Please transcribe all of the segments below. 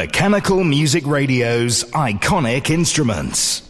Mechanical Music Radio's iconic instruments.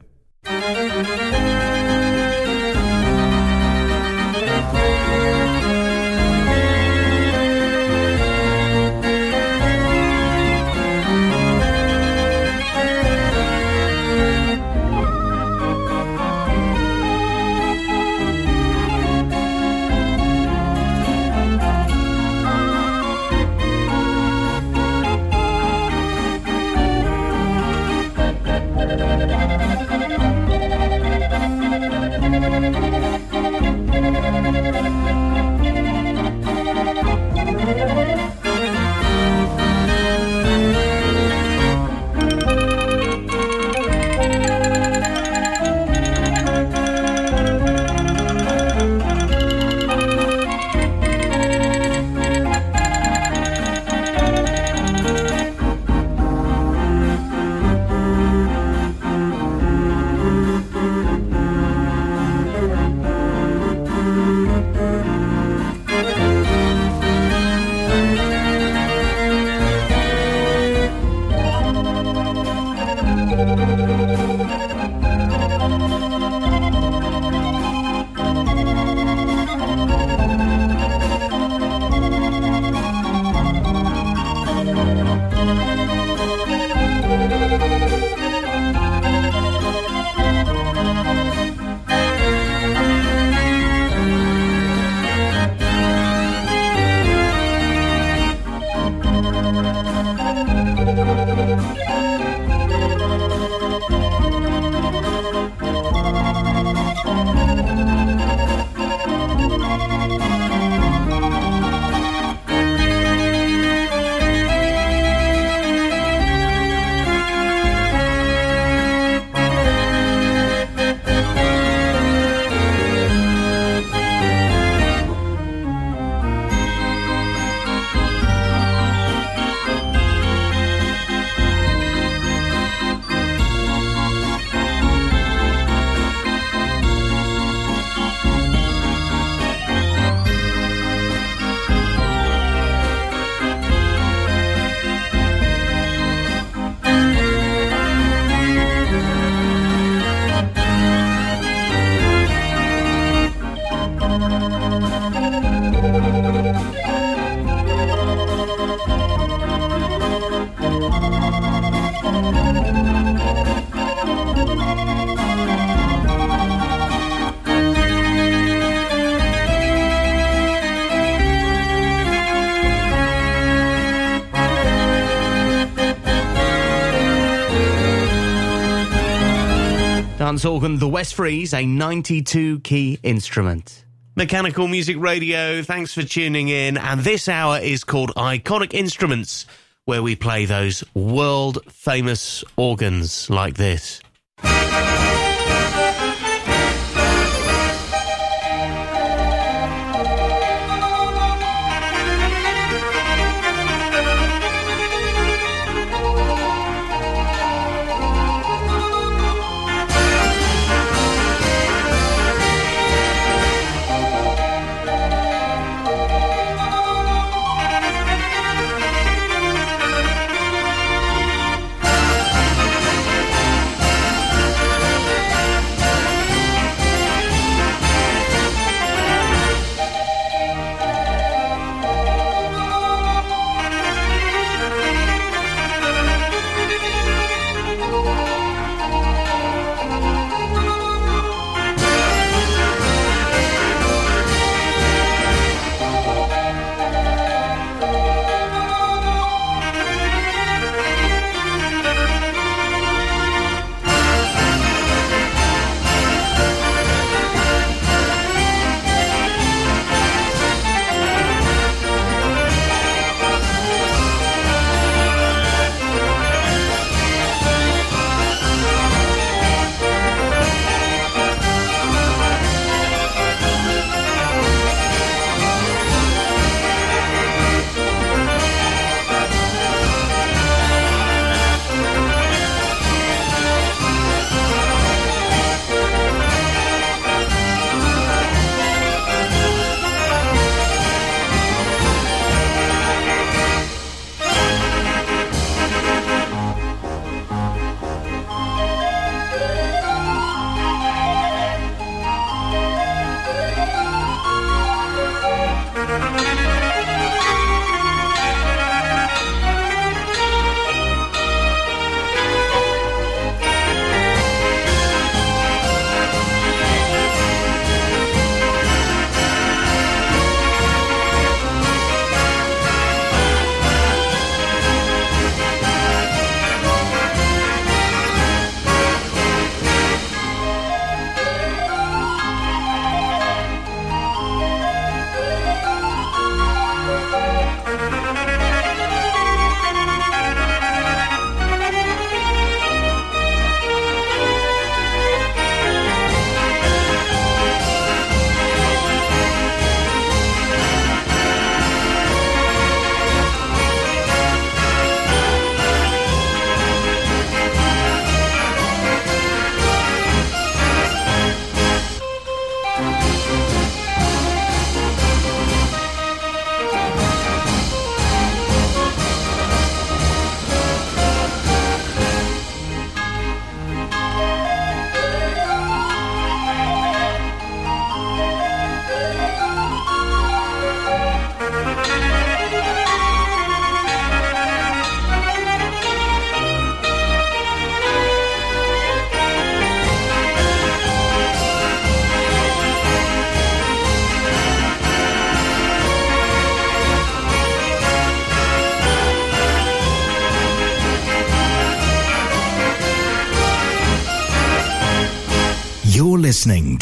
Dance organ, the West Freeze, a 92 key instrument. Mechanical Music Radio, thanks for tuning in. And this hour is called Iconic Instruments, where we play those world famous organs like this.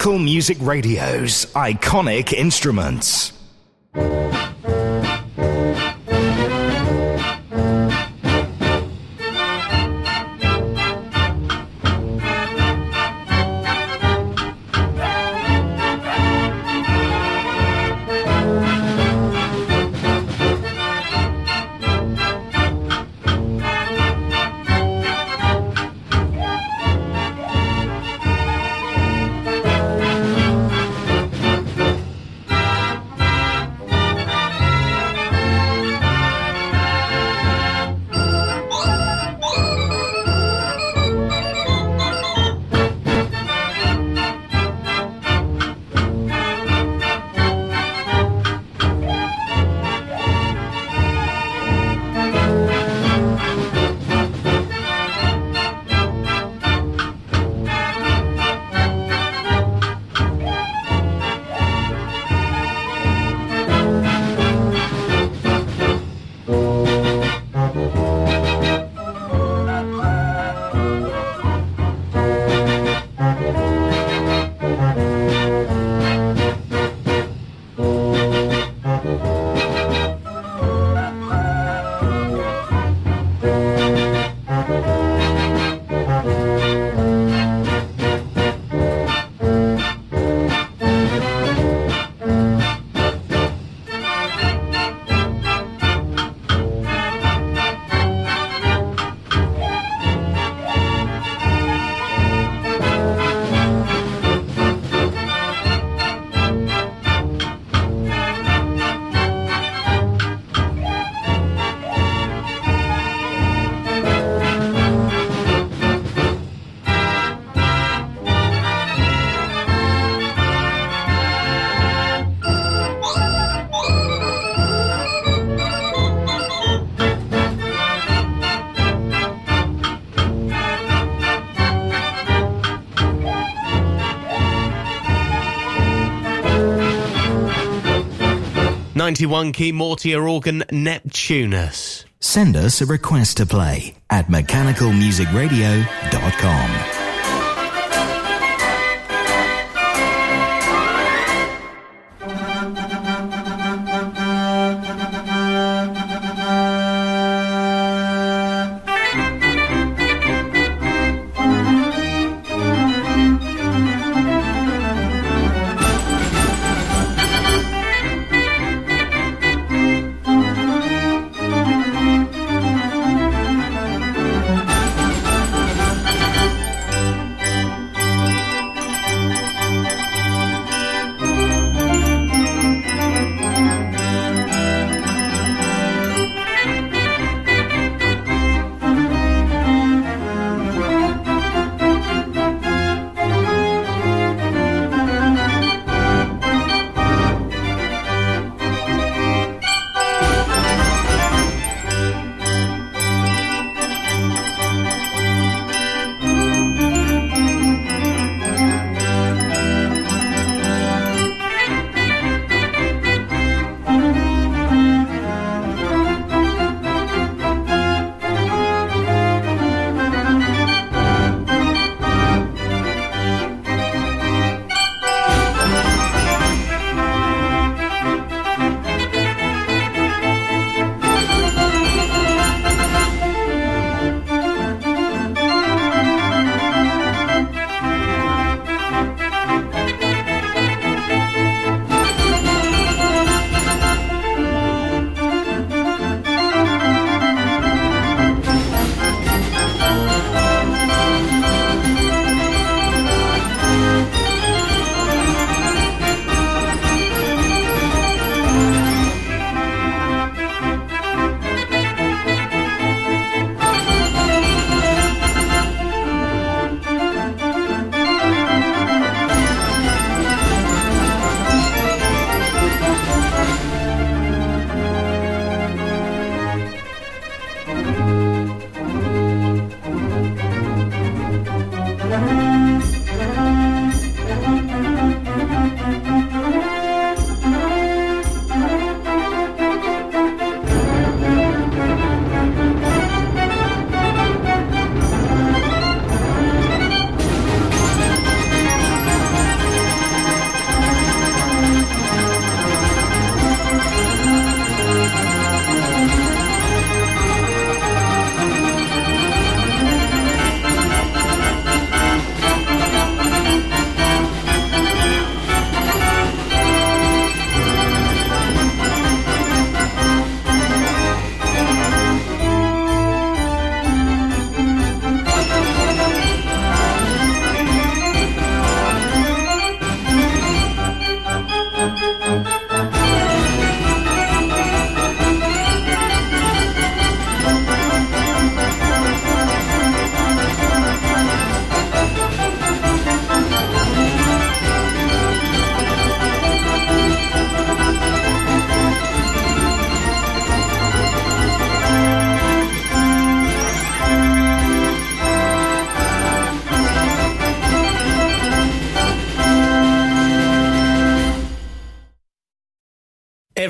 Mechanical Music Radio's iconic instruments. Ninety-one key Mortier organ Neptunus. Send us a request to play at mechanicalmusicradio.com.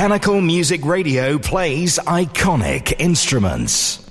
Mechanical Music Radio plays iconic instruments.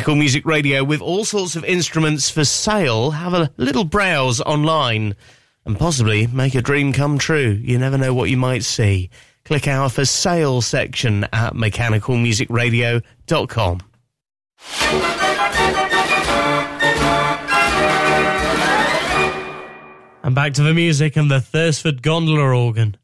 Mechanical Music Radio with all sorts of instruments for sale. Have a little browse online and possibly make a dream come true. You never know what you might see. Click our for sale section at mechanicalmusicradio.com. And back to the music and the Thursford gondola organ.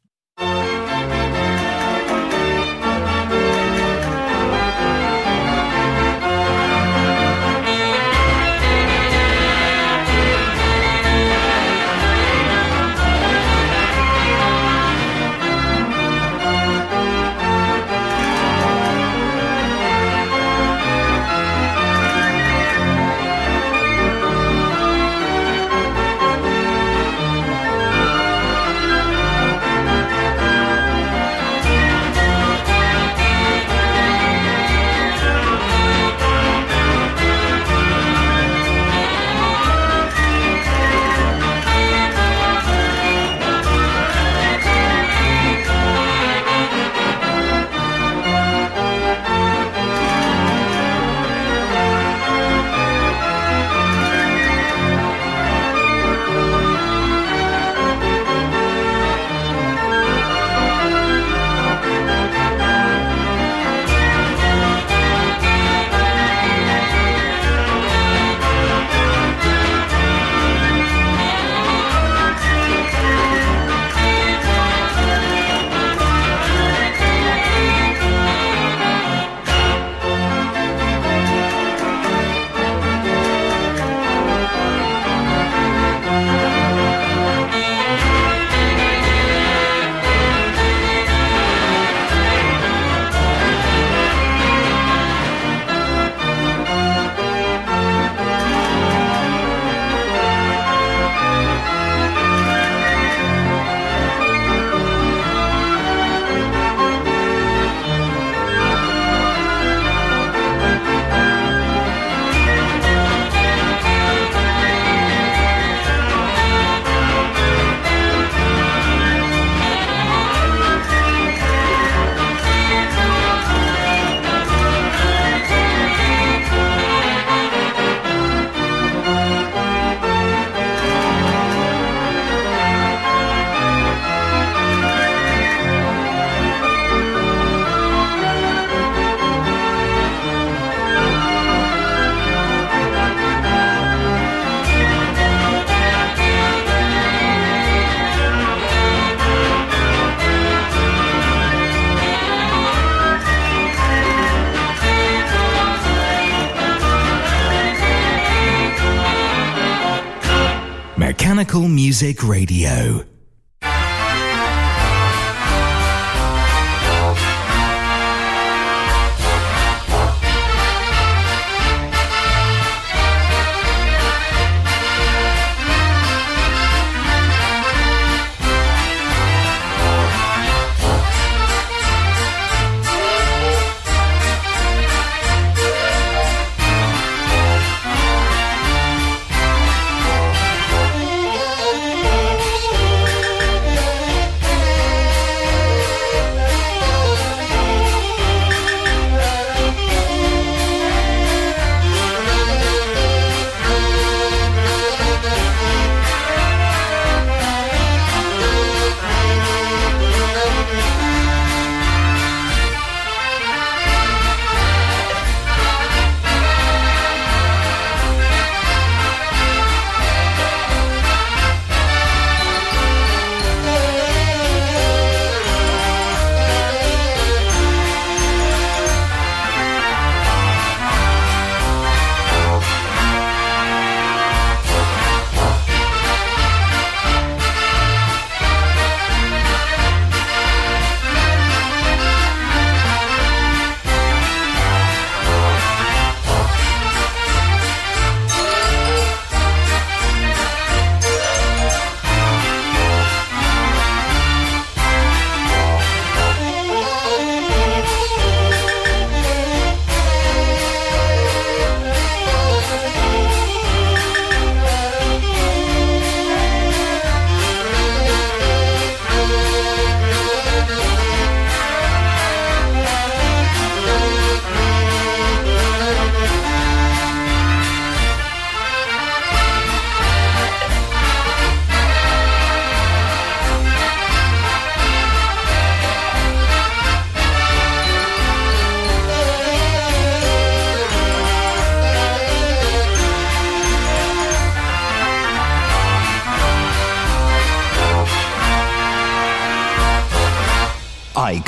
Radio.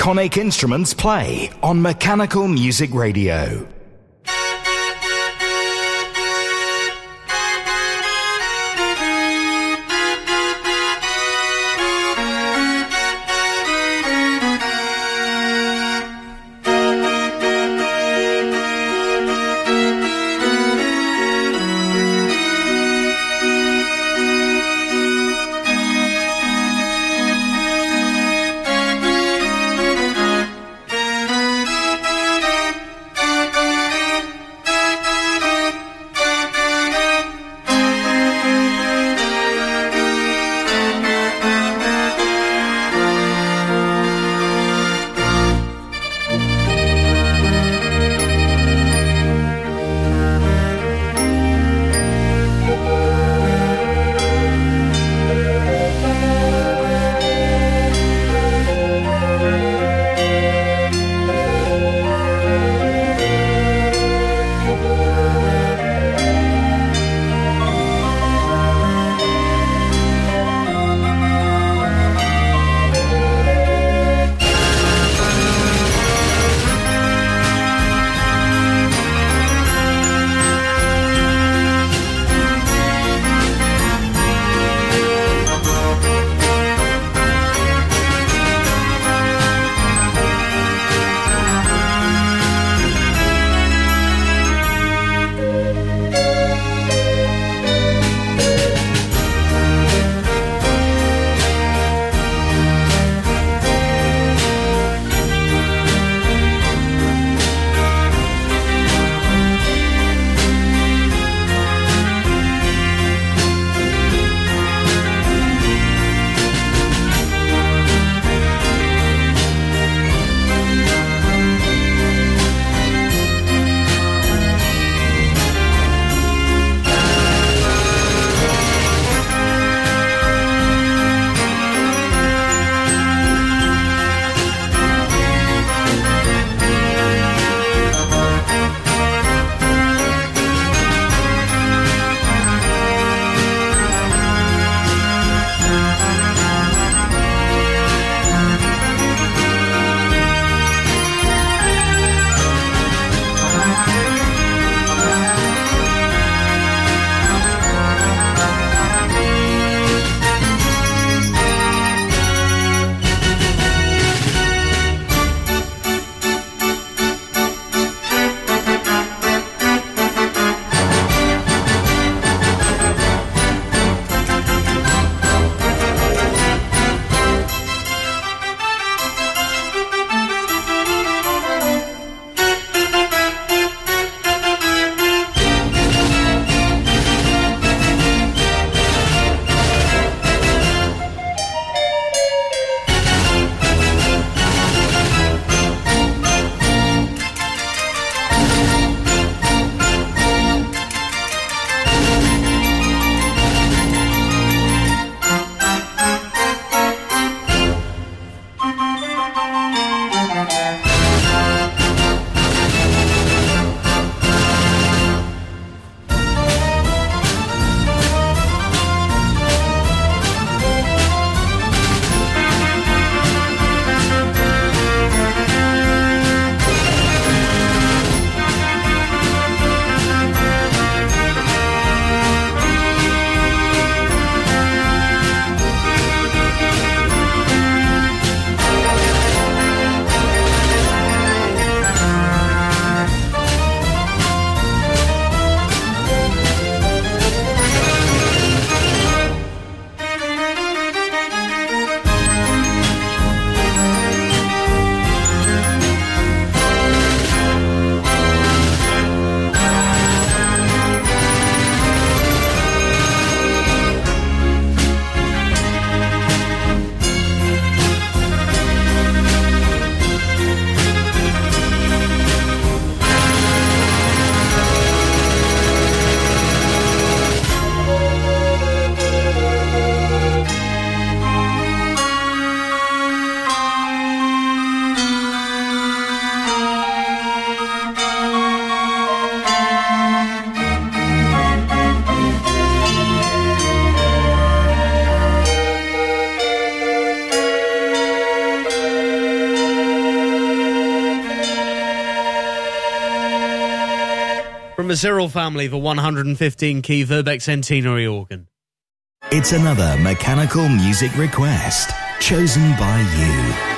Iconic instruments play on Mechanical Music Radio. Cyril family, the 115 key Verbeeck Centenary organ. It's another mechanical music request chosen by you.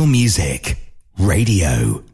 Music Radio.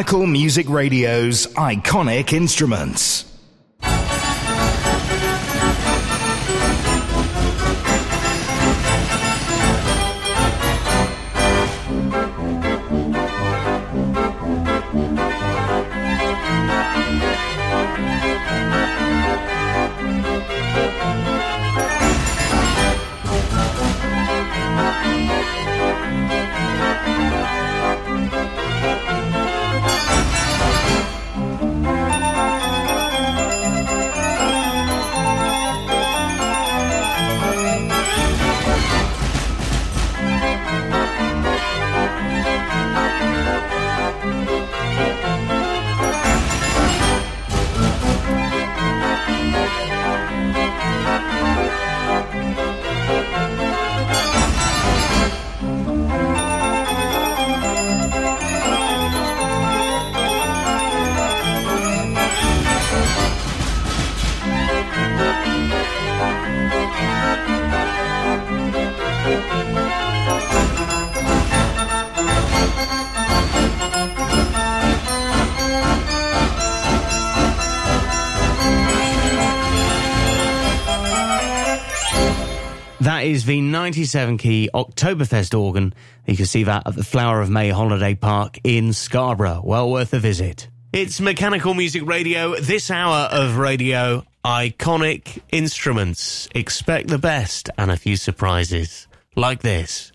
Mechanical Music Radio's iconic instruments. 97 key Oktoberfest organ. You can see that at the Flower of May Holiday Park in Scarborough. Well worth a visit. It's Mechanical Music Radio. This hour of radio, iconic instruments. Expect the best and a few surprises. Like this.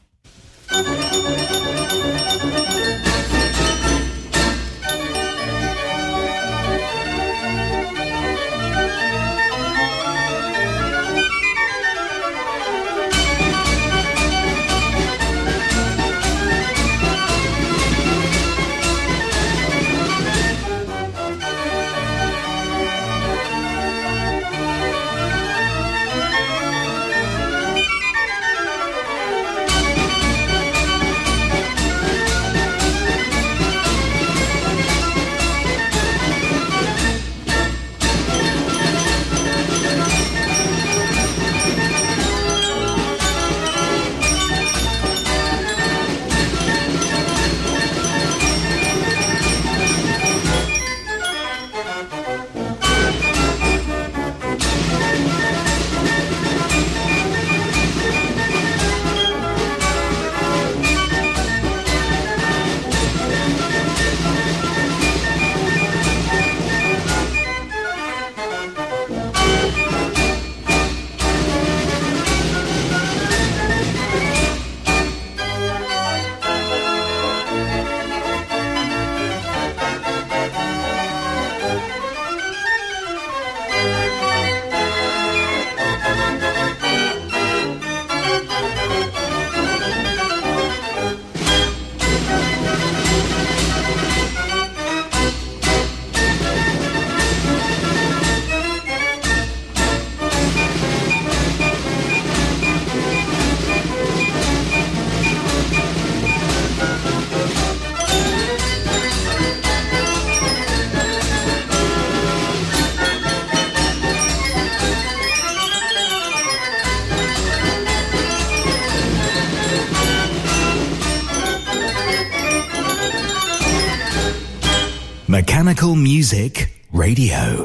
Music Radio.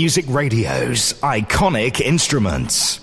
Music Radio's iconic instruments.